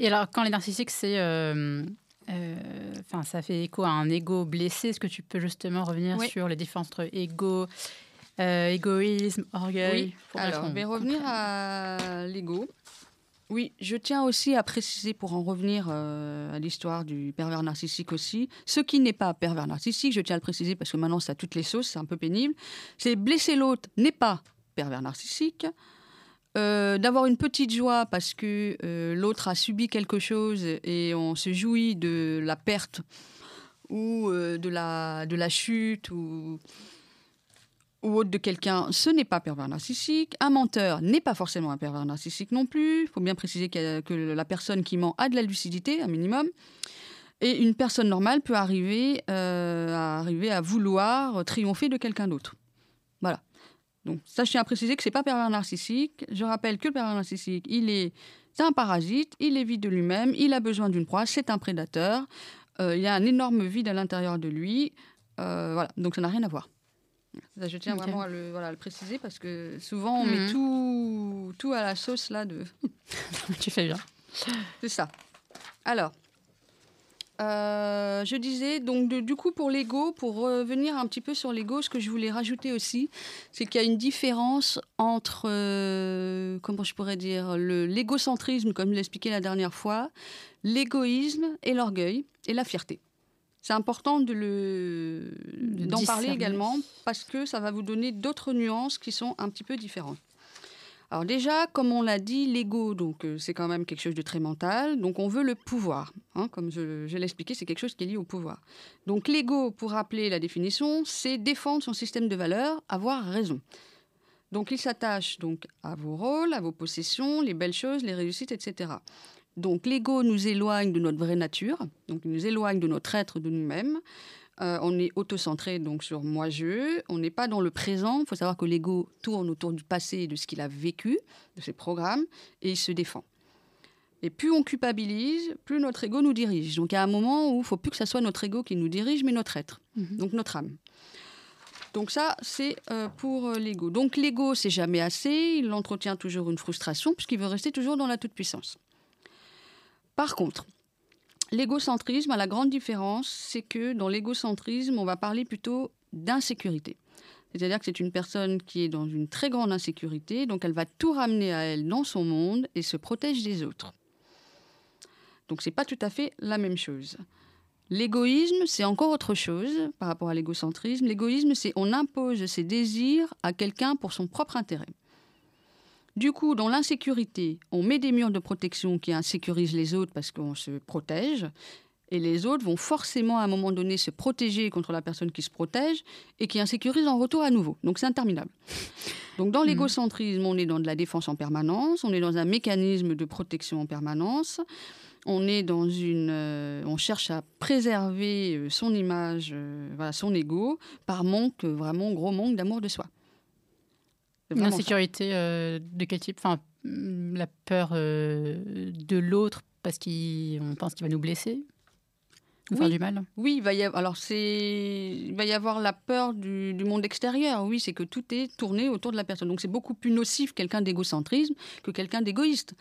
Et alors, quand les narcissiques, c'est. euh, euh, ça fait écho à un ego blessé. Est-ce que tu peux justement revenir Oui. sur les différences entre ego, euh, égoïsme, orgueil? Oui. Alors, je vais revenir à l'ego. Oui, je tiens aussi à préciser, pour en revenir euh, à l'histoire du pervers narcissique aussi, ce qui n'est pas pervers narcissique, je tiens à le préciser parce que maintenant ça a toutes les sauces, c'est un peu pénible, c'est blesser l'autre n'est pas pervers narcissique. Euh, D'avoir une petite joie parce que euh, l'autre a subi quelque chose et on se jouit de la perte ou euh, de, la, de la chute ou, ou autre de quelqu'un, ce n'est pas pervers narcissique. Un menteur n'est pas forcément un pervers narcissique non plus. Il faut bien préciser que la personne qui ment a de la lucidité, un minimum. Et une personne normale peut arriver, à, arriver à vouloir triompher de quelqu'un d'autre. Voilà. Donc ça, je tiens à préciser que c'est pas pervers narcissique. Je rappelle que le pervers narcissique, il est, c'est un parasite, il est vide de lui-même, il a besoin d'une proie, c'est un prédateur. Euh, il y a un énorme vide à l'intérieur de lui. Euh, voilà. Donc ça n'a rien à voir. Ça, je tiens vraiment à le, voilà, à le préciser parce que souvent on met Mhm. tout, tout à la sauce là de. tu fais bien. C'est ça. Alors, euh, je disais, donc de- du coup pour l'ego, pour revenir un petit peu sur l'ego, ce que je voulais rajouter aussi, c'est qu'il y a une différence entre, euh, comment je pourrais dire, l'égocentrisme, comme je l'expliquais la dernière fois, l'égoïsme et l'orgueil et la fierté. C'est important de le- De d'en parler également parce que ça va vous donner d'autres nuances qui sont un petit peu différentes. Alors déjà, comme on l'a dit, l'ego, donc euh, c'est quand même quelque chose de très mental. Donc on veut le pouvoir. hein, comme je, l'ai expliqué, c'est quelque chose qui est lié au pouvoir. Donc l'ego, pour rappeler la définition, c'est défendre son système de valeurs, avoir raison. Donc il s'attache donc à vos rôles, à vos possessions, les belles choses, les réussites, etc. Donc l'ego nous éloigne de notre vraie nature, donc il nous éloigne de notre être, de nous-mêmes. Euh, on est autocentré donc sur moi-je, on n'est pas dans le présent. Il faut savoir que l'ego tourne autour du passé et de ce qu'il a vécu, de ses programmes, et il se défend. Et plus on culpabilise, plus notre ego nous dirige. Donc il y a un moment où il ne faut plus que ce soit notre ego qui nous dirige, mais notre être, Mhm. donc notre âme. Donc ça, c'est euh, pour euh, l'ego. Donc l'ego, c'est jamais assez. Il entretient toujours une frustration puisqu'il veut rester toujours dans la toute-puissance. Par contre, l'égocentrisme la grande différence, c'est que dans l'égocentrisme, on va parler plutôt d'insécurité. C'est-à-dire que c'est une personne qui est dans une très grande insécurité, donc elle va tout ramener à elle dans son monde et se protège des autres. Donc c'est pas tout à fait la même chose. L'égoïsme, c'est encore autre chose par rapport à l'égocentrisme. L'égoïsme, c'est on impose ses désirs à quelqu'un pour son propre intérêt. Du coup, dans l'insécurité, on met des murs de protection qui insécurisent les autres parce qu'on se protège. Et les autres vont forcément à un moment donné se protéger contre la personne qui se protège et qui insécurise en retour à nouveau. Donc c'est interminable. Donc dans l'égocentrisme, on est dans de la défense en permanence, on est dans un mécanisme de protection en permanence, on est dans une, euh, on cherche à préserver euh, son image, euh, voilà, son ego, par manque, vraiment gros manque d'amour de soi. Une insécurité euh, de quel type? Enfin, hum, La peur euh, de l'autre parce qu'on pense qu'il va nous blesser? Oui. faire du mal Oui, il va y avoir, alors il va y avoir la peur du, du monde extérieur. Oui, c'est que tout est tourné autour de la personne. Donc c'est beaucoup plus nocif quelqu'un d'égocentrisme que quelqu'un d'égoïste.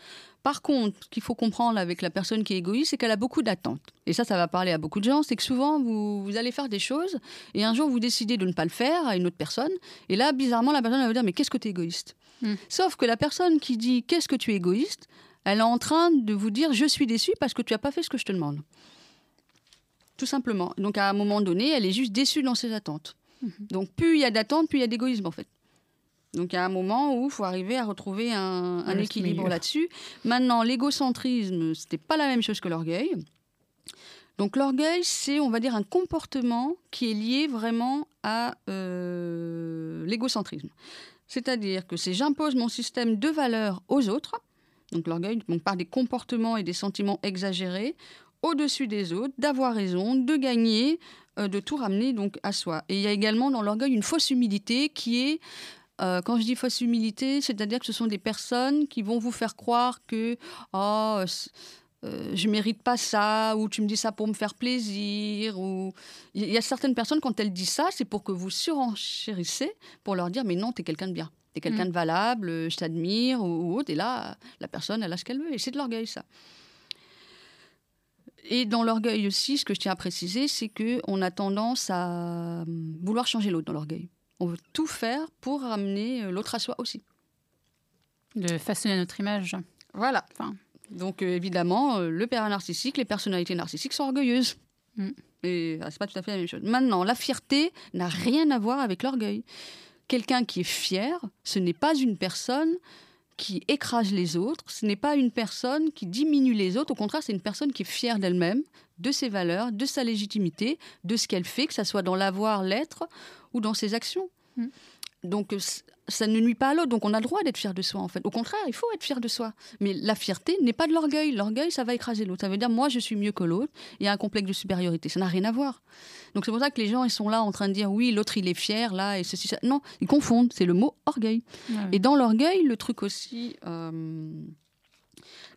Par contre, ce qu'il faut comprendre avec la personne qui est égoïste, c'est qu'elle a beaucoup d'attentes. Et ça, ça va parler à beaucoup de gens. C'est que souvent, vous, vous allez faire des choses et un jour, vous décidez de ne pas le faire à une autre personne. Et là, bizarrement, la personne va vous dire Mais qu'est-ce que tu es égoïste? Mm. Sauf que la personne qui dit Qu'est-ce que tu es égoïste? Elle est en train de vous dire Je suis déçue parce que tu n'as pas fait ce que je te demande. Tout simplement. Donc à un moment donné, elle est juste déçue dans ses attentes. Donc plus il y a d'attentes, plus il y a d'égoïsme en fait. Donc il y a un moment où il faut arriver à retrouver un, équilibre là-dessus. Maintenant, l'égocentrisme, c'était pas la même chose que l'orgueil. Donc l'orgueil, c'est, on va dire, un comportement qui est lié vraiment à euh, l'égocentrisme. C'est-à-dire que c'est j'impose mon système de valeurs aux autres. Donc l'orgueil, donc par des comportements et des sentiments exagérés, au-dessus des autres, d'avoir raison, de gagner, euh, de tout ramener donc à soi. Et il y a également dans l'orgueil une fausse humilité qui est, euh, quand je dis fausse humilité, c'est-à-dire que ce sont des personnes qui vont vous faire croire que oh, euh, je mérite pas ça, ou tu me dis ça pour me faire plaisir, ou il y a certaines personnes quand elles disent ça, c'est pour que vous surenchérissez pour leur dire mais non, tu es quelqu'un de bien. Tu es quelqu'un Mm. de valable, je t'admire, ou, ou autre. Et là, la personne, elle a ce qu'elle veut. Et c'est de l'orgueil, ça. Et dans l'orgueil aussi, ce que je tiens à préciser, c'est qu'on a tendance à vouloir changer l'autre dans l'orgueil. On veut tout faire pour ramener l'autre à soi aussi. De façonner notre image. Voilà. Enfin. Donc euh, évidemment, euh, le père narcissique, les personnalités narcissiques sont orgueilleuses. Mm. Et ah, c'est pas tout à fait la même chose. Maintenant, la fierté n'a rien à voir avec l'orgueil. Quelqu'un qui est fier, ce n'est pas une personne qui écrase les autres, ce n'est pas une personne qui diminue les autres, au contraire, c'est une personne qui est fière d'elle-même, de ses valeurs, de sa légitimité, de ce qu'elle fait, que ce soit dans l'avoir, l'être ou dans ses actions. Mm. Donc ça ne nuit pas à l'autre. Donc on a le droit d'être fier de soi, en fait. Au contraire, il faut être fier de soi. Mais la fierté n'est pas de l'orgueil. L'orgueil, ça va écraser l'autre. Ça veut dire, moi, je suis mieux que l'autre. Il y a un complexe de supériorité. Ça n'a rien à voir. Donc c'est pour ça que les gens, ils sont là en train de dire, oui, l'autre, il est fier, là, et ceci, ça. Non, ils confondent. C'est le mot orgueil. Et dans l'orgueil, le truc aussi... Euh,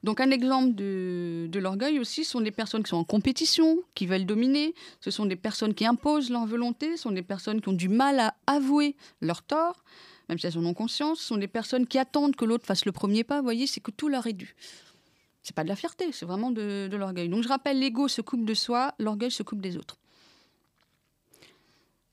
donc un exemple de, de l'orgueil aussi sont des personnes qui sont en compétition, qui veulent dominer. Ce sont des personnes qui imposent leur volonté. Ce sont des personnes qui ont du mal à avouer leur tort même si elles en ont conscience, sont des personnes qui attendent que l'autre fasse le premier pas. Vous voyez, c'est que tout leur est dû. C'est pas de la fierté, c'est vraiment de, l'orgueil. Donc je rappelle, l'ego se coupe de soi, l'orgueil se coupe des autres.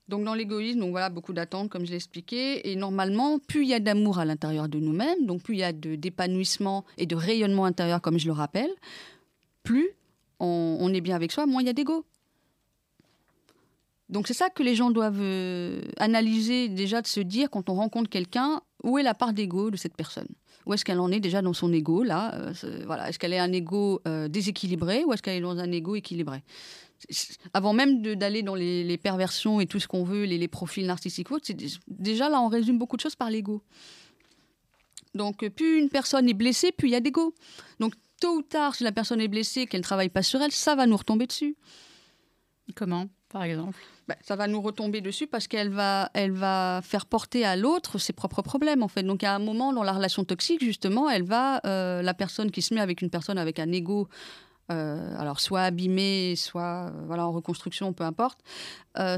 Donc dans l'égoïsme, donc voilà, beaucoup d'attentes, comme je l'ai expliqué. Et normalement, plus il y a d'amour à l'intérieur de nous-mêmes, donc plus il y a d'épanouissement et de rayonnement intérieur, comme je le rappelle, plus on, on est bien avec soi, moins il y a d'ego. Donc c'est ça que les gens doivent euh, analyser déjà de se dire quand on rencontre quelqu'un, où est la part d'ego de cette personne? Où est-ce qu'elle en est déjà dans son ego là? Euh, Voilà, est-ce qu'elle est un ego euh, déséquilibré ou est-ce qu'elle est dans un ego équilibré? Avant même d'aller dans les, perversions et tout ce qu'on veut, les, profils narcissiques, déjà là on résume beaucoup de choses par l'ego. Donc plus une personne est blessée, plus il y a d'ego. Donc tôt ou tard, si la personne est blessée, qu'elle ne travaille pas sur elle, ça va nous retomber dessus. Comment, par exemple? Bah, ça va nous retomber dessus parce qu'elle va, elle va faire porter à l'autre ses propres problèmes en fait. Donc à un moment dans la relation toxique justement, elle va, euh, la personne qui se met avec une personne avec un ego, euh, alors soit abîmé, soit euh, voilà en reconstruction, peu importe,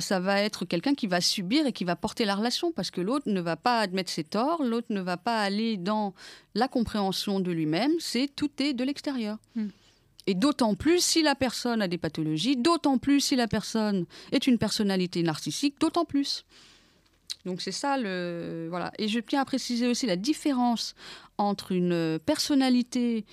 ça va être quelqu'un qui va subir et qui va porter la relation parce que l'autre ne va pas admettre ses torts, l'autre ne va pas aller dans la compréhension de lui-même. C'est tout est de l'extérieur. Hmm. Et d'autant plus si la personne a des pathologies, d'autant plus si la personne est une personnalité narcissique, d'autant plus. Donc c'est ça le voilà. Et je tiens à préciser aussi la différence entre une personnalité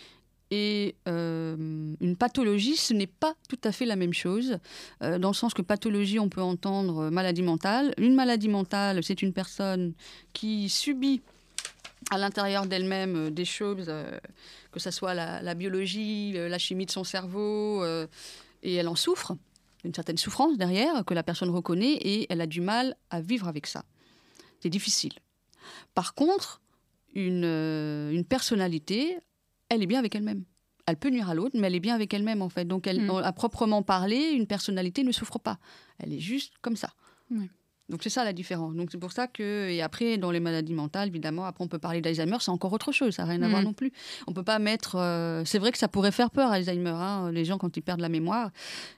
et euh, une pathologie, ce n'est pas tout à fait la même chose, euh, dans le sens que pathologie, on peut entendre maladie mentale. Une maladie mentale, c'est une personne qui subit à l'intérieur d'elle-même euh, des choses, euh, que ce soit la, biologie, la chimie de son cerveau, euh, et elle en souffre, une certaine souffrance derrière que la personne reconnaît, et elle a du mal à vivre avec ça. C'est difficile. Par contre, une, une, personnalité, elle est bien avec elle-même. Elle peut nuire à l'autre, mais elle est bien avec elle-même en fait. Donc, elle, mm. à proprement parler, une personnalité ne souffre pas. Elle est juste comme ça. Donc c'est ça la différence. Donc c'est pour ça que et après dans les maladies mentales évidemment après on peut parler d'Alzheimer c'est encore autre chose ça n'a rien à voir mm. non plus. On peut pas mettre euh, c'est vrai que ça pourrait faire peur Alzheimer hein. les gens quand ils perdent la mémoire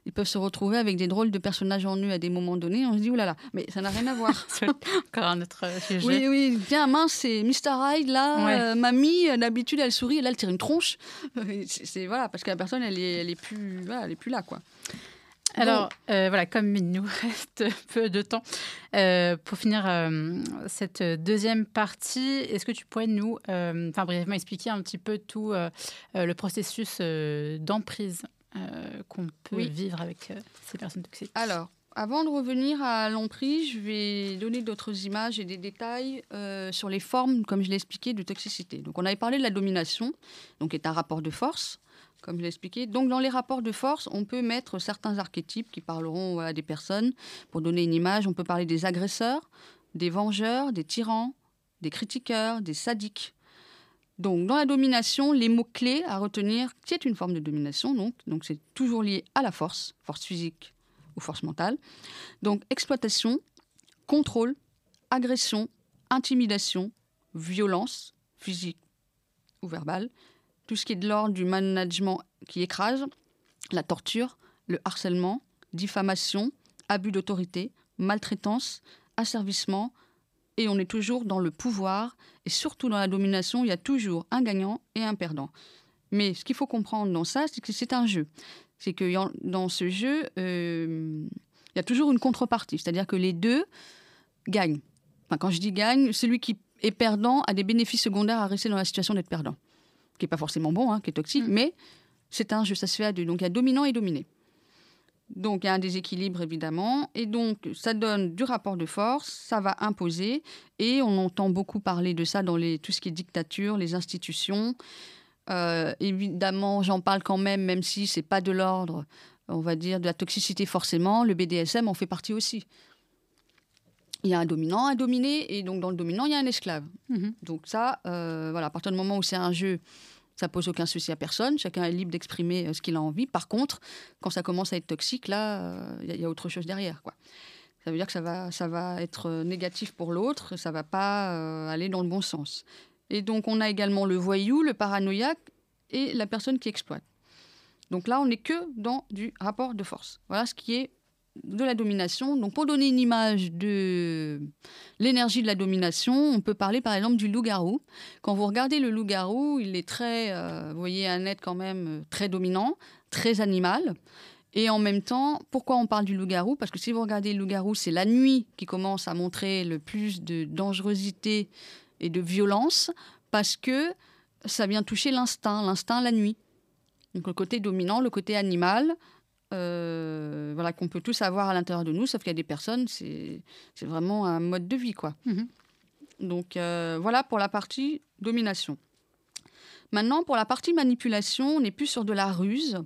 ils peuvent se retrouver avec des drôles de personnages en nu à des moments donnés on se dit oulala mais ça n'a rien à voir. encore un autre sujet. Oui oui tiens mince c'est Mr Hyde là euh, mamie d'habitude elle sourit et là elle tire une tronche c'est voilà parce que la personne elle est elle est plus elle est plus là quoi. Alors, euh, voilà, comme il nous reste peu de temps, euh, pour finir euh, cette deuxième partie, est-ce que tu pourrais nous, enfin brièvement expliquer un petit peu tout le processus d'emprise qu'on peut vivre avec ces personnes toxiques? Alors, avant de revenir à l'emprise, je vais donner d'autres images et des détails sur les formes, comme je l'ai expliqué, de toxicité. Donc, on avait parlé de la domination, donc qui est un rapport de force comme je l'ai expliqué. Donc, dans les rapports de force, on peut mettre certains archétypes qui parleront à des personnes. Pour donner une image, on peut parler des agresseurs, des vengeurs, des tyrans, des critiqueurs, des sadiques. Donc, dans la domination, les mots-clés à retenir, qui est une forme de domination, donc c'est toujours lié à la force, force physique ou force mentale. Donc, exploitation, contrôle, agression, intimidation, violence physique ou verbale, tout ce qui est de l'ordre du management qui écrase, la torture, le harcèlement, diffamation, abus d'autorité, maltraitance, asservissement, et on est toujours dans le pouvoir, et surtout dans la domination, il y a toujours un gagnant et un perdant. Mais ce qu'il faut comprendre dans ça, c'est que c'est un jeu. C'est que dans ce jeu, euh, il y a toujours une contrepartie. C'est-à-dire que les deux gagnent. quand je dis gagne, celui qui est perdant a des bénéfices secondaires à rester dans la situation d'être perdant. Qui n'est pas forcément bon, hein, qui est toxique, mm. mais c'est un jeu, ça se fait à deux. Donc il y a dominant et dominé. Donc il y a un déséquilibre évidemment, et donc ça donne du rapport de force, ça va imposer, et on entend beaucoup parler de ça dans les, tout ce qui est dictature, les institutions. Euh, évidemment, j'en parle quand même, même si c'est pas de l'ordre, on va dire, de la toxicité forcément. Le BDSM en fait partie aussi. Il y a un dominant, un dominé, et donc dans le dominant, il y a un esclave. Mhm. Donc ça, euh, voilà, à partir du moment où c'est un jeu ça pose aucun souci à personne. Chacun est libre d'exprimer euh, ce qu'il a envie. Par contre, quand ça commence à être toxique, là, il euh, y, a autre chose derrière. Quoi. Ça veut dire que ça va, ça va être négatif pour l'autre, ça va pas aller dans le bon sens. Et donc, on a également le voyou, le paranoïaque et la personne qui exploite. Donc là, on n'est que dans du rapport de force. Voilà ce qui est de la domination. Donc, pour donner une image de l'énergie de la domination, on peut parler par exemple du loup-garou. Quand vous regardez le loup-garou, il est très, euh, vous voyez, un être quand même euh, très dominant, très animal. Et en même temps, pourquoi on parle du loup-garou? Parce que si vous regardez le loup-garou, c'est la nuit qui commence à montrer le plus de dangerosité et de violence, parce que ça vient toucher l'instinct, l'instinct la nuit. Donc le côté dominant, le côté animal, euh, voilà, qu'on peut tous avoir à l'intérieur de nous, sauf qu'il y a des personnes, c'est vraiment un mode de vie. quoi. Mhm. Donc euh, voilà pour la partie domination. Maintenant, pour la partie manipulation, on n'est plus sur de la ruse.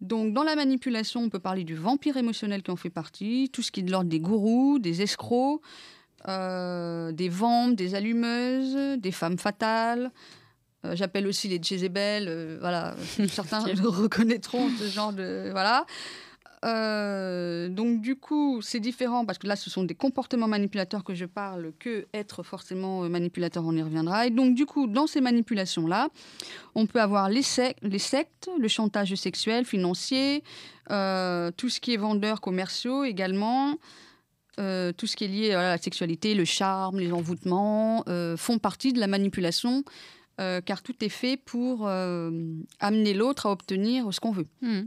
Donc dans la manipulation, on peut parler du vampire émotionnel qui en fait partie, tout ce qui est de l'ordre des gourous, des escrocs, euh, des ventes, des allumeuses, des femmes fatales, euh, j'appelle aussi les Jezebel, euh, voilà, certains le reconnaîtront ce genre de voilà. Euh, donc du coup, c'est différent parce que là, ce sont des comportements manipulateurs que je parle, que être forcément manipulateur, on y reviendra. Et donc du coup, dans ces manipulations-là, on peut avoir les, les, sectes, le chantage sexuel, financier, tout ce qui est vendeurs commerciaux également. tout ce qui est lié à la sexualité, le charme, les envoûtements, font partie de la manipulation euh, car tout est fait pour euh, amener l'autre à obtenir ce qu'on veut. Hmm.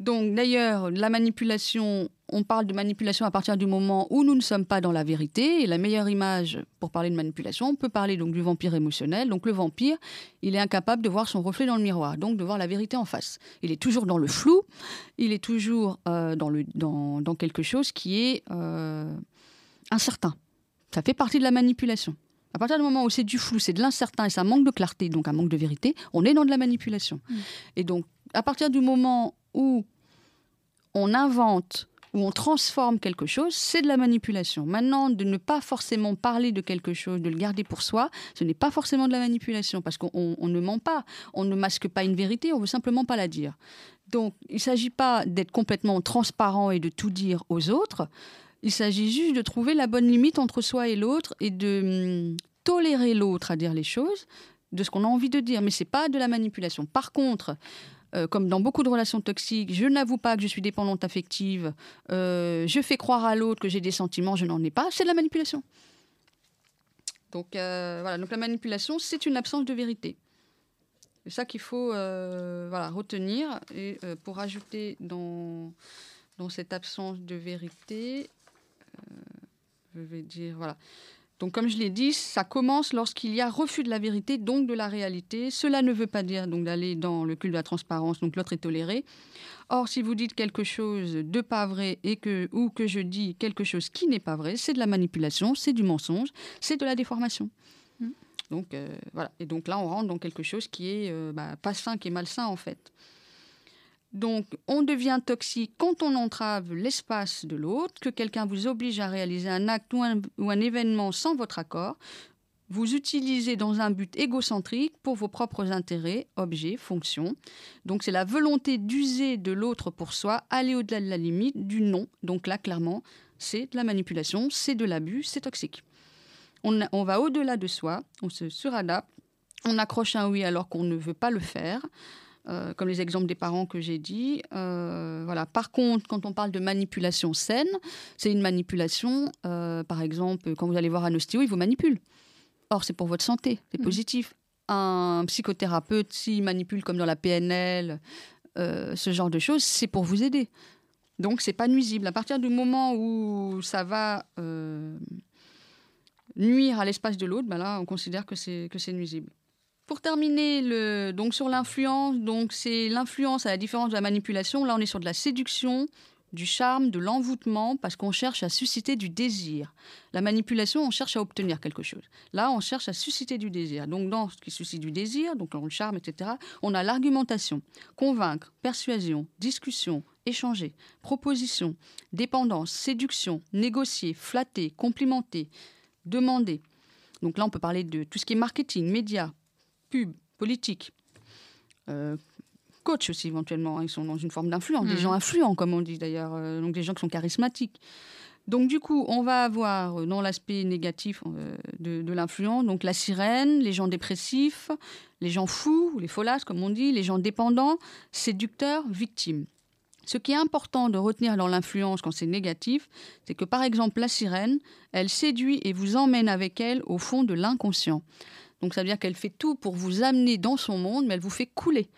Donc d'ailleurs, la manipulation, on parle de manipulation à partir du moment où nous ne sommes pas dans la vérité. Et la meilleure image pour parler de manipulation, on peut parler donc du vampire émotionnel. Donc le vampire, il est incapable de voir son reflet dans le miroir, donc de voir la vérité en face. Il est toujours dans le flou, il est toujours euh, dans, le, dans, dans, quelque chose qui est incertain. Ça fait partie de la manipulation. À partir du moment où c'est du flou, c'est de l'incertain et ça manque de clarté, donc un manque de vérité, on est dans de la manipulation. Mm. Et donc, à partir du moment où on invente, où on transforme quelque chose, c'est de la manipulation. Maintenant, de ne pas forcément parler de quelque chose, de le garder pour soi, ce n'est pas forcément de la manipulation, parce qu'on ne ment pas, on ne masque pas une vérité, on veut simplement pas la dire. Donc, il ne s'agit pas d'être complètement transparent et de tout dire aux autres, il s'agit juste de trouver la bonne limite entre soi et l'autre et de hum, tolérer l'autre à dire les choses de ce qu'on a envie de dire. Mais c'est pas de la manipulation. Par contre, euh, comme dans beaucoup de relations toxiques, je n'avoue pas que je suis dépendante affective, euh, je fais croire à l'autre que j'ai des sentiments, je n'en ai pas, c'est de la manipulation. Donc euh, voilà, la manipulation, c'est une absence de vérité. C'est ça qu'il faut retenir. Et pour ajouter dans cette absence de vérité, je vais dire, voilà. Donc, comme je l'ai dit, ça commence lorsqu'il y a refus de la vérité, donc de la réalité. Cela ne veut pas dire donc d'aller dans le culte de la transparence, donc l'autre est toléré. Or, si vous dites quelque chose de pas vrai et que ou que je dis quelque chose qui n'est pas vrai, c'est de la manipulation, c'est du mensonge, c'est de la déformation. Mmh. Donc euh, voilà. Et donc là, on rentre dans quelque chose qui est euh, bah, pas sain, qui est malsain en fait. Donc, on devient toxique quand on entrave l'espace de l'autre, que quelqu'un vous oblige à réaliser un acte ou un, événement sans votre accord. Vous utilisez dans un but égocentrique pour vos propres intérêts, objets, fonctions. Donc, c'est la volonté d'user de l'autre pour soi, aller au-delà de la limite, du non. Donc là, clairement, c'est de la manipulation, c'est de l'abus, c'est toxique. On, on va au-delà de soi, on se suradapte, on accroche un oui alors qu'on ne veut pas le faire. Euh, comme les exemples des parents que j'ai dit. Euh, voilà. Par contre, quand on parle de manipulation saine, c'est une manipulation, euh, par exemple, quand vous allez voir un ostéo, il vous manipule. Or, c'est pour votre santé, c'est mmh. positif. un psychothérapeute, s'il manipule comme dans la PNL, ce genre de choses, c'est pour vous aider. Donc, c'est pas nuisible. À partir du moment où ça va nuire à l'espace de l'autre, ben là, on considère que c'est nuisible. Pour terminer, donc sur l'influence, donc c'est l'influence à la différence de la manipulation. Là, on est sur de la séduction, du charme, de l'envoûtement, parce qu'on cherche à susciter du désir. La manipulation, on cherche à obtenir quelque chose. Là, on cherche à susciter du désir. Donc, dans ce qui suscite du désir, donc le charme, etc., on a l'argumentation, convaincre, persuasion, discussion, échanger, proposition, dépendance, séduction, négocier, flatter, complimenter, demander. Donc là, on peut parler de tout ce qui est marketing, médias, pub, politique, euh, coach aussi éventuellement. Hein. Ils sont dans une forme d'influence, des mmh. gens influents, comme on dit d'ailleurs, euh, donc des gens qui sont charismatiques. Donc du coup, on va avoir euh, dans l'aspect négatif de, de l'influence, donc la sirène, les gens dépressifs, les gens fous, les folasses comme on dit, les gens dépendants, séducteurs, victimes. Ce qui est important de retenir dans l'influence quand c'est négatif, c'est que par exemple la sirène, elle séduit et vous emmène avec elle au fond de l'inconscient. Donc ça veut dire qu'elle fait tout pour vous amener dans son monde, mais elle vous fait couler.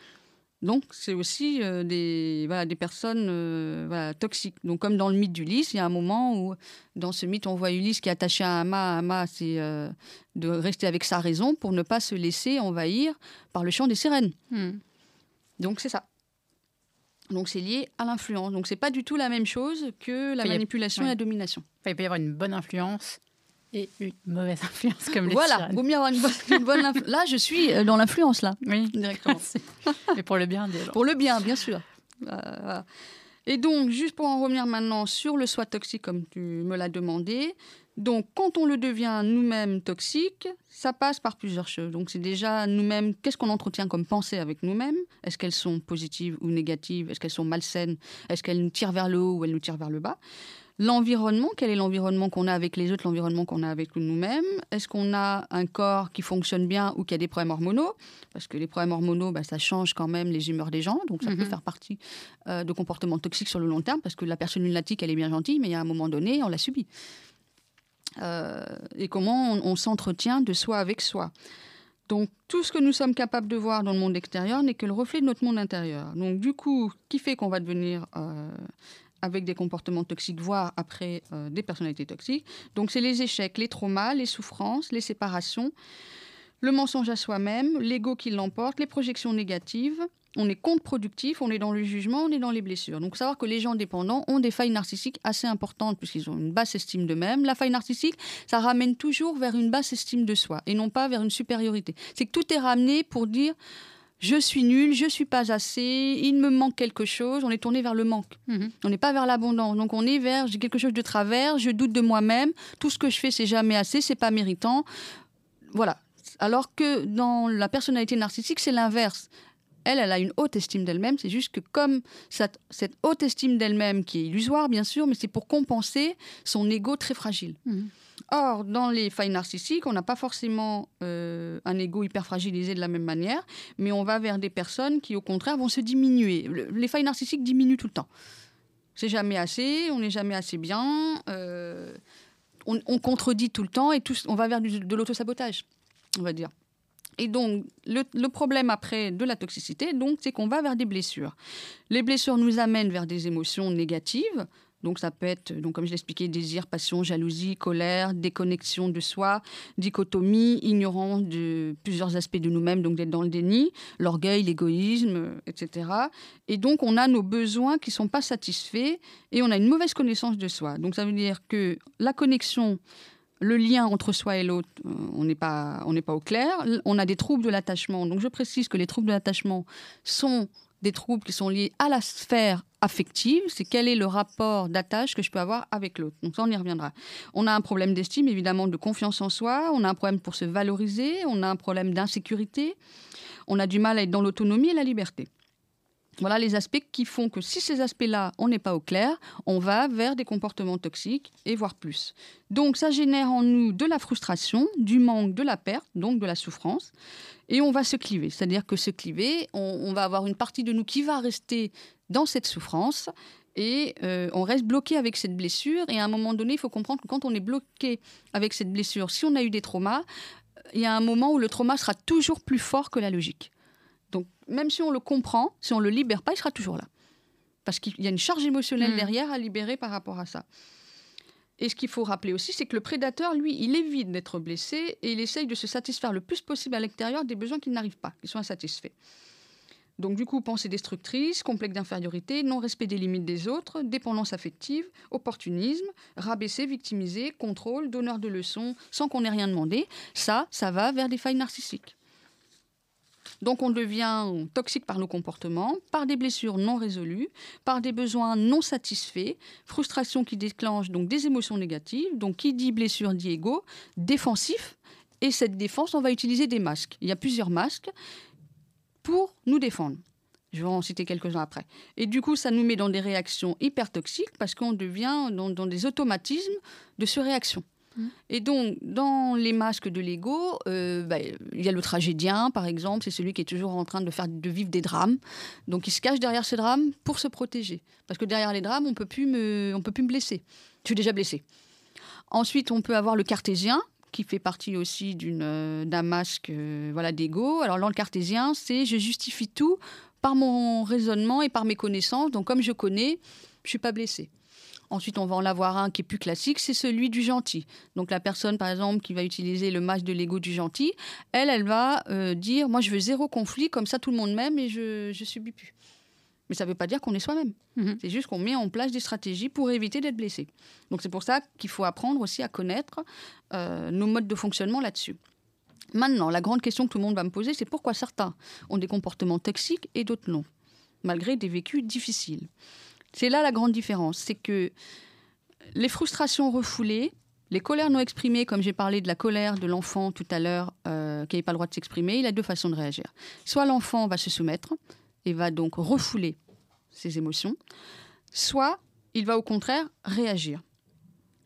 Donc c'est aussi euh, des, voilà, des personnes euh, voilà, toxiques. Donc comme dans le mythe d'Ulysse, il y a un moment où dans ce mythe on voit Ulysse qui est attaché à. Un mât, c'est euh, de rester avec sa raison pour ne pas se laisser envahir par le chant des sirènes. Hmm. Donc c'est ça. Donc c'est lié à l'influence. Donc c'est pas du tout la même chose que la manipulation et la domination. il peut y avoir une bonne influence et une mauvaise influence comme les Voilà, vaut mieux avoir une bonne, influence. Là, je suis euh, dans l'influence là. Oui, directement. Mais pour le bien, Pour le bien, bien sûr. Euh, et donc, juste pour en revenir maintenant sur le soi toxique, comme tu me l'as demandé, donc, quand on le devient nous-mêmes toxique, ça passe par plusieurs choses. Donc, c'est déjà nous-mêmes, qu'est-ce qu'on entretient comme pensée avec nous-mêmes? Est-ce qu'elles sont positives ou négatives? Est-ce qu'elles sont malsaines? Est-ce qu'elles nous tirent vers le haut ou elles nous tirent vers le bas? L'environnement, quel est l'environnement qu'on a avec les autres, l'environnement qu'on a avec nous-mêmes? Est-ce qu'on a un corps qui fonctionne bien ou qui a des problèmes hormonaux? Parce que les problèmes hormonaux, bah, ça change quand même les humeurs des gens, donc ça peut mhm. faire partie euh, de comportements toxiques sur le long terme, parce que la personne lunatique, elle est bien gentille, mais il y a un moment donné, on l'a subit. Euh, et comment on, s'entretient de soi avec soi? Donc tout ce que nous sommes capables de voir dans le monde extérieur n'est que le reflet de notre monde intérieur. Donc du coup, qui fait qu'on va devenir euh, avec des comportements toxiques, voire après euh, des personnalités toxiques Donc c'est les échecs, les traumas, les souffrances, les séparations, le mensonge à soi-même, l'ego qui l'emporte, les projections négatives, on est contre-productif, on est dans le jugement, on est dans les blessures. Donc, savoir que les gens dépendants ont des failles narcissiques assez importantes puisqu'ils ont une basse estime d'eux-mêmes. La faille narcissique, ça ramène toujours vers une basse estime de soi et non pas vers une supériorité. C'est que tout est ramené pour dire je suis nul, je suis pas assez, il me manque quelque chose. On est tourné vers le manque. Mhm. On n'est pas vers l'abondance. Donc, on est vers j'ai quelque chose de travers, je doute de moi-même, tout ce que je fais, c'est jamais assez, c'est pas méritant. Voilà. Alors que dans la personnalité narcissique, c'est l'inverse elle, elle a une haute estime d'elle-même. C'est juste que comme cette, haute estime d'elle-même, qui est illusoire, bien sûr, mais c'est pour compenser son ego très fragile. Mhm. Or, dans les failles narcissiques, on n'a pas forcément euh, un ego hyper fragilisé de la même manière, mais on va vers des personnes qui, au contraire, vont se diminuer. les failles narcissiques diminuent tout le temps. C'est jamais assez, on n'est jamais assez bien, euh, on, contredit tout le temps et on va vers du, de l'autosabotage, on va dire. Et donc, le, problème après de la toxicité, donc, c'est qu'on va vers des blessures. Les blessures nous amènent vers des émotions négatives. Donc, ça peut être, donc, comme je l'expliquais, désir, passion, jalousie, colère, déconnexion de soi, dichotomie, ignorance de plusieurs aspects de nous-mêmes, donc d'être dans le déni, l'orgueil, l'égoïsme, etc. Et donc, on a nos besoins qui ne sont pas satisfaits et on a une mauvaise connaissance de soi. Donc, ça veut dire que la connexion le lien entre soi et l'autre, euh, on n'est pas, on n'est pas au clair. On a des troubles de l'attachement. Donc je précise que les troubles de l'attachement sont des troubles qui sont liés à la sphère affective, c'est quel est le rapport d'attache que je peux avoir avec l'autre. Donc ça, on y reviendra. On a un problème d'estime, évidemment, de confiance en soi, on a un problème pour se valoriser, on a un problème d'insécurité, on a du mal à être dans l'autonomie et la liberté. Voilà les aspects qui font que si ces aspects-là, on n'est pas au clair, on va vers des comportements toxiques et voire plus. Donc ça génère en nous de la frustration, du manque, de la perte, donc de la souffrance, et on va se cliver. C'est-à-dire que se cliver, on, va avoir une partie de nous qui va rester dans cette souffrance et euh, on reste bloqué avec cette blessure. Et à un moment donné, il faut comprendre que quand on est bloqué avec cette blessure, si on a eu des traumas, il y a un moment où le trauma sera toujours plus fort que la logique. Donc, même si on le comprend, si on ne le libère pas, il sera toujours là. Parce qu'il y a une charge émotionnelle Mm. derrière à libérer par rapport à ça. Et ce qu'il faut rappeler aussi, c'est que le prédateur, lui, il évite d'être blessé et il essaye de se satisfaire le plus possible à l'extérieur des besoins qui n'arrivent pas, qui sont insatisfaits. Donc du coup, pensée destructrice, complexe d'infériorité, non-respect des limites des autres, dépendance affective, opportunisme, rabaisser, victimiser, contrôle, donneur de leçons, sans qu'on ait rien demandé, ça, ça va vers des failles narcissiques. Donc on devient toxique par nos comportements, par des blessures non résolues, par des besoins non satisfaits, frustration qui déclenche donc des émotions négatives. Donc qui dit blessure dit ego, défensif. Et cette défense, on va utiliser des masques. Il y a plusieurs masques pour nous défendre. Je vais en citer quelques-uns après. Et du coup, ça nous met dans des réactions hyper toxiques parce qu'on devient dans, dans des automatismes de surréaction. Et donc, dans les masques de l'ego, euh, bah, il y a le tragédien, par exemple, c'est celui qui est toujours en train de faire de vivre des drames. Donc, il se cache derrière ces drames pour se protéger, parce que derrière les drames, on peut plus me, peut plus me blesser. Je suis déjà blessé. Ensuite, on peut avoir le cartésien, qui fait partie aussi d'une, euh, d'un masque euh, voilà, d'ego. Alors, dans le cartésien, c'est je justifie tout par mon raisonnement et par mes connaissances. Donc, comme je connais, je suis pas blessé. Ensuite, on va en avoir un qui est plus classique, c'est celui du gentil. Donc, la personne, par exemple, qui va utiliser le masque de l'ego du gentil, elle, elle va euh, dire Moi, je veux zéro conflit, comme ça, tout le monde m'aime et je ne subis plus. Mais ça ne veut pas dire qu'on est soi-même. Mhm. C'est juste qu'on met en place des stratégies pour éviter d'être blessé. Donc, c'est pour ça qu'il faut apprendre aussi à connaître euh, nos modes de fonctionnement là-dessus. Maintenant, la grande question que tout le monde va me poser, c'est pourquoi certains ont des comportements toxiques et d'autres non, malgré des vécus difficiles. C'est là la grande différence, c'est que les frustrations refoulées, les colères non exprimées, comme j'ai parlé de la colère de l'enfant tout à l'heure euh, qui n'avait pas le droit de s'exprimer, il a deux façons de réagir. Soit l'enfant va se soumettre et va donc refouler ses émotions, soit il va au contraire réagir.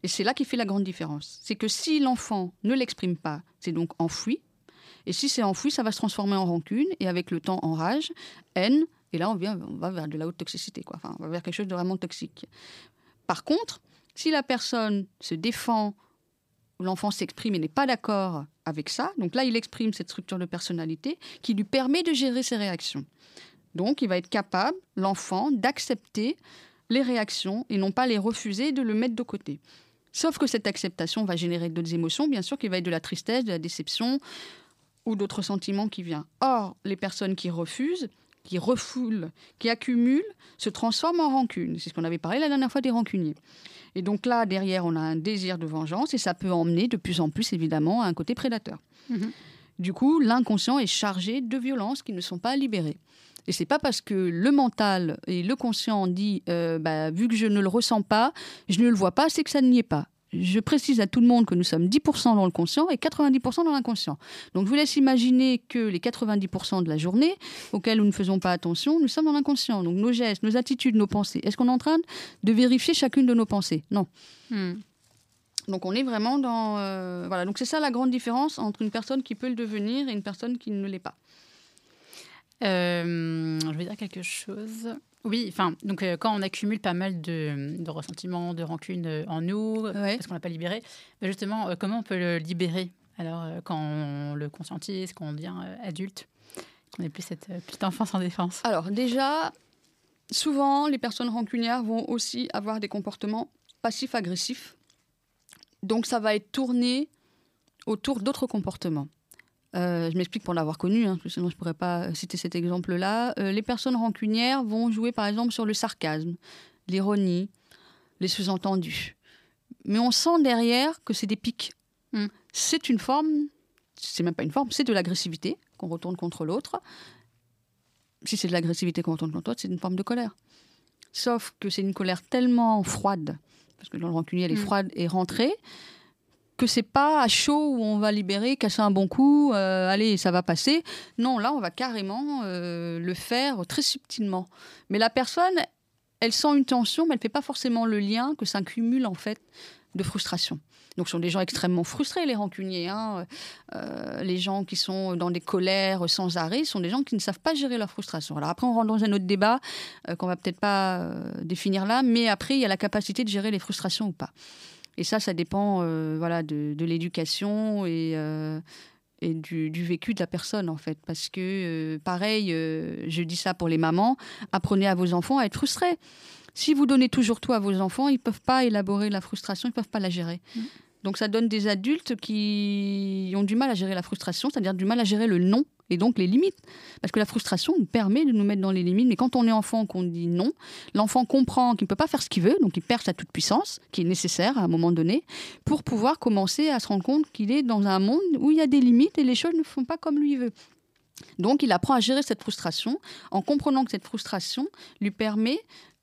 Et c'est là qui fait la grande différence. C'est que si l'enfant ne l'exprime pas, c'est donc enfoui. Et si c'est enfoui, ça va se transformer en rancune et avec le temps en rage, haine. Et là, on, vient, on va vers de la haute toxicité. Quoi. Enfin, on va vers quelque chose de vraiment toxique. Par contre, si la personne se défend, l'enfant s'exprime et n'est pas d'accord avec ça, donc là, il exprime cette structure de personnalité qui lui permet de gérer ses réactions. Donc, il va être capable, l'enfant, d'accepter les réactions et non pas les refuser, de le mettre de côté. Sauf que cette acceptation va générer d'autres émotions, bien sûr, qui va être de la tristesse, de la déception ou d'autres sentiments qui viennent. Or, les personnes qui refusent, qui refoulent, qui accumulent, se transforment en rancune. C'est ce qu'on avait parlé la dernière fois des rancuniers. Et donc là, derrière, on a un désir de vengeance et ça peut emmener de plus en plus, évidemment, à un côté prédateur. Mhm. Du coup, l'inconscient est chargé de violences qui ne sont pas libérées. Et c'est pas parce que le mental et le conscient dit, euh, bah, vu que je ne le ressens pas, je ne le vois pas, c'est que ça n'y est pas. Je précise à tout le monde que nous sommes 10% dans le conscient et 90% dans l'inconscient. Donc je vous laisse imaginer que les 90% de la journée auxquels nous ne faisons pas attention, nous sommes dans l'inconscient. Donc nos gestes, nos attitudes, nos pensées. Est-ce qu'on est en train de vérifier chacune de nos pensées? Non. Mhm. Donc on est vraiment dans... euh, voilà, donc c'est ça la grande différence entre une personne qui peut le devenir et une personne qui ne l'est pas. Euh, je vais dire quelque chose. Oui, enfin, donc euh, quand on accumule pas mal de, de ressentiments, de rancunes euh, en nous, euh, Ouais. parce qu'on l'a pas libéré, bah, justement, euh, comment on peut le libérer Alors, euh, quand on le conscientise, quand on devient euh, adulte, qu'on n'est plus cette euh, petite enfant sans défense? Alors déjà, souvent, les personnes rancunières vont aussi avoir des comportements passifs-agressifs. Donc ça va être tourné autour d'autres comportements. Euh, je m'explique pour l'avoir connu, hein, parce que sinon je ne pourrais pas citer cet exemple-là. Euh, les personnes rancunières vont jouer par exemple sur le sarcasme, l'ironie, les sous-entendus. Mais on sent derrière que c'est des pics. Mm. C'est une forme, c'est même pas une forme, c'est de l'agressivité qu'on retourne contre l'autre si c'est de l'agressivité qu'on retourne contre l'autre, c'est une forme de colère. Sauf que c'est une colère tellement froide, parce que dans le rancunier, elle est Mm. froide et rentrée, que c'est pas à chaud où on va libérer, casser un bon coup, euh, allez, ça va passer. Non, là, on va carrément euh, le faire très subtilement. Mais la personne, elle sent une tension, mais elle fait pas forcément le lien que ça cumule en fait de frustration. Donc, ce sont des gens extrêmement frustrés, les rancuniers. hein. Euh, les gens qui sont dans des colères sans arrêt sont des gens qui ne savent pas gérer leur frustration. Alors après, on rentre dans un autre débat qu'on va peut-être pas définir là, mais après, il y a la capacité de gérer les frustrations ou pas. Et ça, ça dépend euh, voilà, de, de l'éducation et, euh, et du, vécu de la personne en fait. Parce que, euh, pareil, je dis ça pour les mamans, apprenez à vos enfants à être frustrés. Si vous donnez toujours tout à vos enfants, ils ne peuvent pas élaborer la frustration, ils ne peuvent pas la gérer. Mmh. Donc ça donne des adultes qui ont du mal à gérer la frustration, c'est-à-dire du mal à gérer le non et donc les limites. Parce que la frustration nous permet de nous mettre dans les limites. Mais quand on est enfant, qu'on dit non, l'enfant comprend qu'il ne peut pas faire ce qu'il veut, donc il perd sa toute puissance, qui est nécessaire à un moment donné, pour pouvoir commencer à se rendre compte qu'il est dans un monde où il y a des limites et les choses ne font pas comme lui veut. Donc il apprend à gérer cette frustration en comprenant que cette frustration lui permet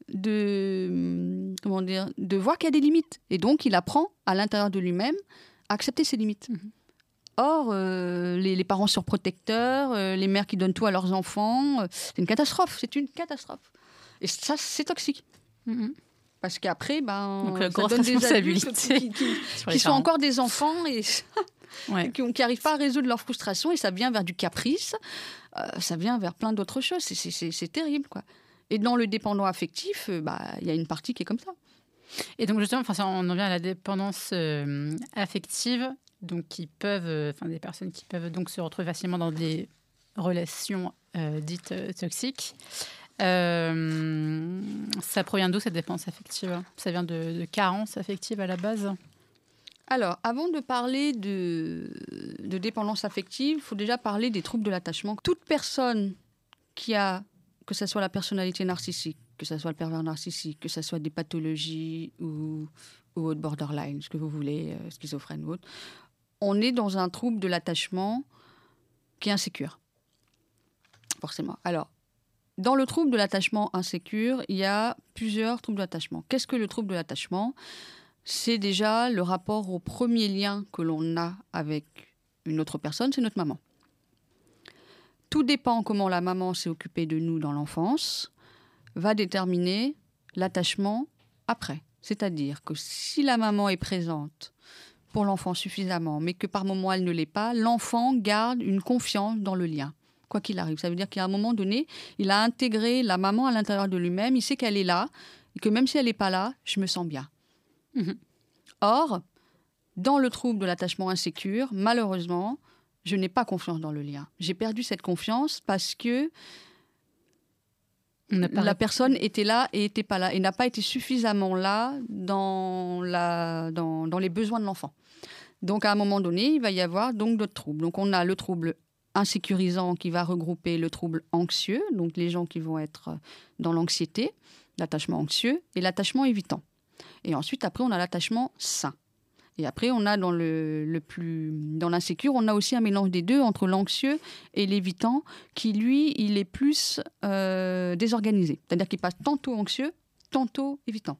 de, comment dire, de voir qu'il y a des limites. Et donc il apprend à l'intérieur de lui-même à accepter ses limites. Mhm. Or, euh, les, parents surprotecteurs, euh, les mères qui donnent tout à leurs enfants, euh, c'est une catastrophe. C'est une catastrophe. Et ça, c'est toxique. Mhm. Parce qu'après, ben, Donc, ça donne des adultes qui, sont encore des enfants et qui n'arrivent pas à résoudre leur frustration et ça vient vers du caprice, ça vient vers plein d'autres choses. C'est terrible, quoi. Et dans le dépendant affectif, bah, il y a une partie qui est comme ça. Et donc justement, enfin, on en vient à la dépendance affective donc qui peuvent, euh, enfin des personnes qui peuvent donc se retrouver facilement dans des relations euh, dites euh, toxiques. ça provient d'où cette dépendance affective? Ça vient de, de carence affective à la base? Alors, avant de parler de, dépendance affective, il faut déjà parler des troubles de l'attachement. Toute personne qui a, que ce soit la personnalité narcissique, que ce soit le pervers narcissique, que ce soit des pathologies ou, ou autre borderline, ce que vous voulez, schizophrène ou autre, on est dans un trouble de l'attachement qui est insécure. Forcément. Alors, dans le trouble de l'attachement insécure, il y a plusieurs troubles d'attachement. Qu'est-ce que le trouble de l'attachement? C'est déjà le rapport au premier lien que l'on a avec une autre personne, c'est notre maman. Tout dépend comment la maman s'est occupée de nous dans l'enfance, va déterminer l'attachement après. C'est-à-dire que si la maman est présente pour l'enfant suffisamment, mais que par moment elle ne l'est pas, l'enfant garde une confiance dans le lien, quoi qu'il arrive. Ça veut dire qu'à un moment donné, il a intégré la maman à l'intérieur de lui-même, il sait qu'elle est là, et que même si elle n'est pas là, je me sens bien. Mhm. Or, dans le trouble de l'attachement insécure, malheureusement, je n'ai pas confiance dans le lien. J'ai perdu cette confiance parce que la personne était là et n'était pas là et n'a pas été suffisamment là dans, la, dans, dans les besoins de l'enfant. Donc à un moment donné, il va y avoir donc d'autres troubles. Donc on a le trouble insécurisant qui va regrouper le trouble anxieux, donc les gens qui vont être dans l'anxiété, l'attachement anxieux et l'attachement évitant. Et ensuite, après, on a l'attachement sain. Et après, on a dans le, plus dans l'insécure, on a aussi un mélange des deux entre l'anxieux et l'évitant, qui lui, il est plus euh, désorganisé. C'est-à-dire qu'il passe tantôt anxieux, tantôt évitant.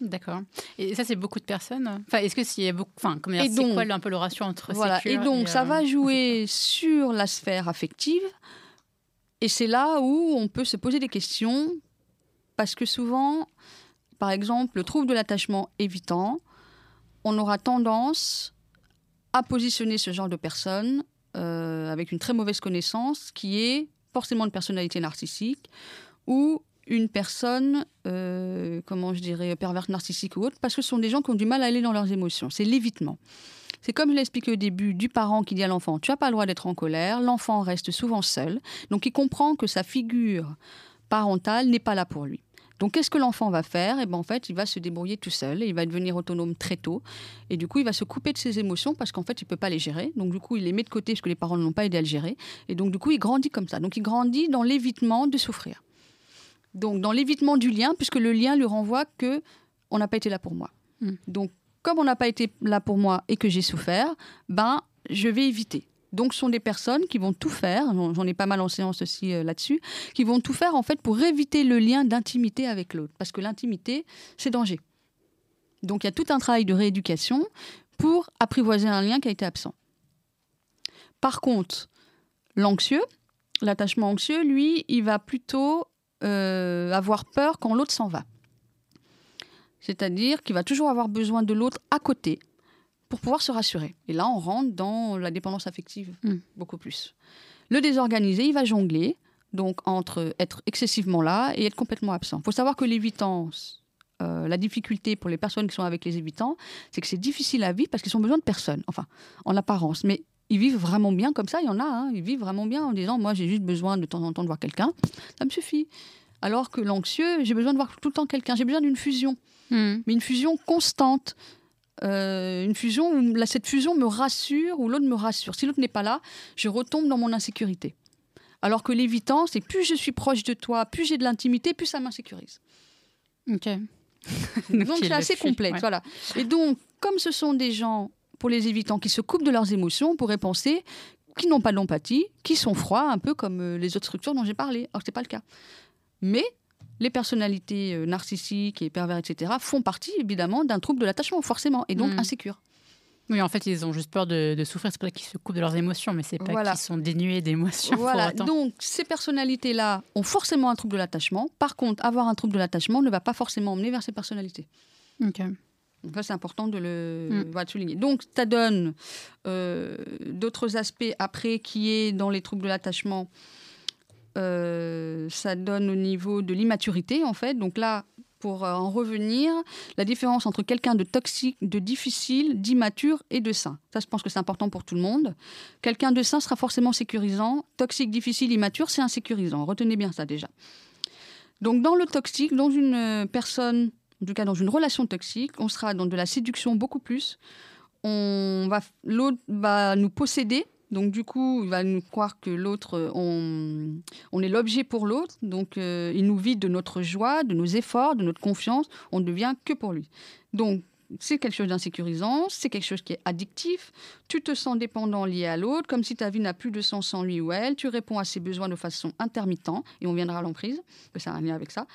D'accord. Et ça, c'est beaucoup de personnes. Enfin, est-ce que c'est beaucoup. Enfin, comment dire, c'est quoi un peu le ratio entre voilà. Et donc, ça va euh, jouer sur la sphère affective. Et c'est là où on peut se poser des questions. Parce que souvent, par exemple, le trouble de l'attachement évitant, on aura tendance à positionner ce genre de personne euh, avec une très mauvaise connaissance, qui est forcément une personnalité narcissique ou une personne, euh, comment je dirais, perverse narcissique ou autre, parce que ce sont des gens qui ont du mal à aller dans leurs émotions. C'est l'évitement. C'est comme je l'ai expliqué au début, du parent qui dit à l'enfant, tu n'as pas le droit d'être en colère, l'enfant reste souvent seul, donc il comprend que sa figure parentale n'est pas là pour lui. Donc, qu'est-ce que l'enfant va faire? Eh ben, en fait, il va se débrouiller tout seul, il va devenir autonome très tôt, et du coup, il va se couper de ses émotions parce qu'en fait, il peut pas les gérer. Donc, du coup, il les met de côté parce que les parents ne l'ont pas aidé à le gérer, et donc, du coup, il grandit comme ça. Donc, il grandit dans l'évitement de souffrir. Donc, dans l'évitement du lien, puisque le lien lui renvoie que on n'a pas été là pour moi. Hmm. Donc, comme on n'a pas été là pour moi et que j'ai souffert, ben, je vais éviter. Donc, ce sont des personnes qui vont tout faire, j'en ai pas mal en séance aussi euh, là-dessus, qui vont tout faire en fait pour éviter le lien d'intimité avec l'autre. Parce que l'intimité, c'est danger. Donc, il y a tout un travail de rééducation pour apprivoiser un lien qui a été absent. Par contre, l'anxieux, l'attachement anxieux, lui, il va plutôt euh, avoir peur quand l'autre s'en va. C'est-à-dire qu'il va toujours avoir besoin de l'autre à côté, pour pouvoir se rassurer. Et là, on rentre dans la dépendance affective hmm. beaucoup plus. Le désorganisé, il va jongler donc entre être excessivement là et être complètement absent. Il faut savoir que l'évitance, euh, la difficulté pour les personnes qui sont avec les évitants, c'est que c'est difficile à vivre parce qu'ils ont besoin de personne, enfin, en apparence. Mais ils vivent vraiment bien comme ça. Il y en a, hein. ils vivent vraiment bien en disant Moi, j'ai juste besoin de temps en temps de voir quelqu'un. Ça me suffit. Alors que l'anxieux, j'ai besoin de voir tout le temps quelqu'un. J'ai besoin d'une fusion, Hmm. mais une fusion constante. Euh, une fusion où là, cette fusion me rassure ou l'autre me rassure. Si l'autre n'est pas là, je retombe dans mon insécurité. Alors que l'évitant, c'est plus je suis proche de toi, plus j'ai de l'intimité, plus ça m'insécurise. Ok. Donc c'est assez complexe, ouais. voilà. Et donc, comme ce sont des gens, pour les évitants, qui se coupent de leurs émotions, on pourrait penser qu'ils n'ont pas d'empathie, qui sont froids, un peu comme euh, les autres structures dont j'ai parlé. Alors que ce n'est pas le cas. Mais les personnalités euh, narcissiques et pervers, etc., font partie évidemment d'un trouble de l'attachement, forcément, et donc Mhm. insécure. Oui, en fait, ils ont juste peur de, de souffrir. C'est ça qu'ils se coupent de leurs émotions, mais c'est pas Voilà. qu'ils sont dénués d'émotions. Voilà, donc ces personnalités-là ont forcément un trouble de l'attachement. Par contre, avoir un trouble de l'attachement ne va pas forcément emmener vers ces personnalités. Ok. Donc ça, c'est important de le Mm. voilà, de souligner. Donc, ça donne euh, d'autres aspects après qui est dans les troubles de l'attachement. euh, ça donne au niveau de l'immaturité, en fait. Donc là, pour euh, en revenir, la différence entre quelqu'un de toxique, de difficile, d'immature et de sain. Ça, je pense que c'est important pour tout le monde. Quelqu'un de sain sera forcément sécurisant. Toxique, difficile, immature, c'est insécurisant. Retenez bien ça déjà. Donc, dans le toxique, dans une personne en tout cas dans une relation toxique, on sera dans de la séduction beaucoup plus. On va, l'autre va nous posséder, donc du coup, il va nous croire que l'autre, euh, on, on est l'objet pour l'autre, donc euh, il nous vide de notre joie, de nos efforts, de notre confiance. On ne devient que pour lui. Donc c'est quelque chose d'insécurisant, c'est quelque chose qui est addictif. Tu te sens dépendant lié à l'autre, comme si ta vie n'a plus de sens sans lui ou elle. Tu réponds à ses besoins de façon intermittente, et on viendra à l'emprise, que ça a un lien avec ça.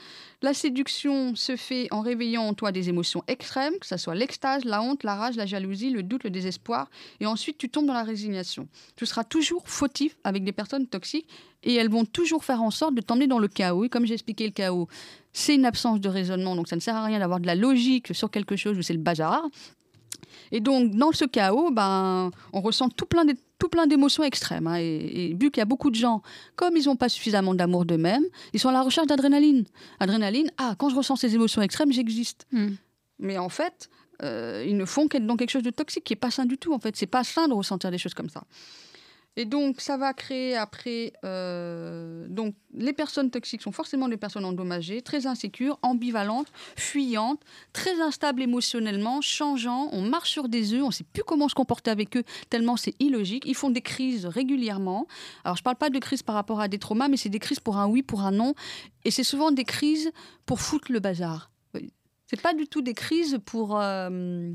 La séduction se fait en réveillant en toi des émotions extrêmes, que ce soit l'extase, la honte, la rage, la jalousie, le doute, le désespoir, et ensuite tu tombes dans la résignation. Tu seras toujours fautif avec des personnes toxiques, et elles vont toujours faire en sorte de t'emmener dans le chaos. Et comme j'ai expliqué le chaos, c'est une absence de raisonnement, donc ça ne sert à rien d'avoir de la logique sur quelque chose où c'est le bazar. Et donc, dans ce chaos, ben, on ressent tout plein de- tout plein d'émotions extrêmes. hein. et, et vu qu'il y a beaucoup de gens, comme ils n'ont pas suffisamment d'amour d'eux-mêmes, ils sont à la recherche d'adrénaline. Adrénaline, ah, quand je ressens ces émotions extrêmes, j'existe. Hmm. Mais en fait, euh, ils ne font qu'être dans quelque chose de toxique qui n'est pas sain du tout. En fait, c'est pas sain de ressentir des choses comme ça. Et donc, ça va créer après. euh, donc, les personnes toxiques sont forcément des personnes endommagées, très insécures, ambivalentes, fuyantes, très instables émotionnellement, changeants. On marche sur des œufs, on ne sait plus comment se comporter avec eux, tellement c'est illogique. Ils font des crises régulièrement. Alors, je ne parle pas de crises par rapport à des traumas, mais c'est des crises pour un oui, pour un non. Et c'est souvent des crises pour foutre le bazar. C'est pas du tout des crises pour. euh,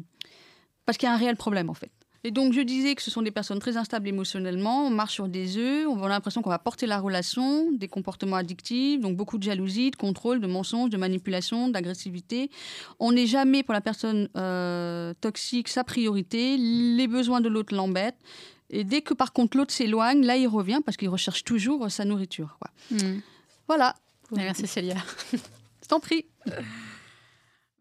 parce qu'il y a un réel problème, en fait. Et donc, je disais que ce sont des personnes très instables émotionnellement, on marche sur des œufs, on a l'impression qu'on va porter la relation, des comportements addictifs, donc beaucoup de jalousie, de contrôle, de mensonges, de manipulation, d'agressivité. On n'est jamais, pour la personne euh, toxique, sa priorité, les besoins de l'autre l'embêtent. Et dès que, par contre, l'autre s'éloigne, là, il revient parce qu'il recherche toujours sa nourriture. quoi. Hmm. Voilà. Merci Célia. Je t'en prie.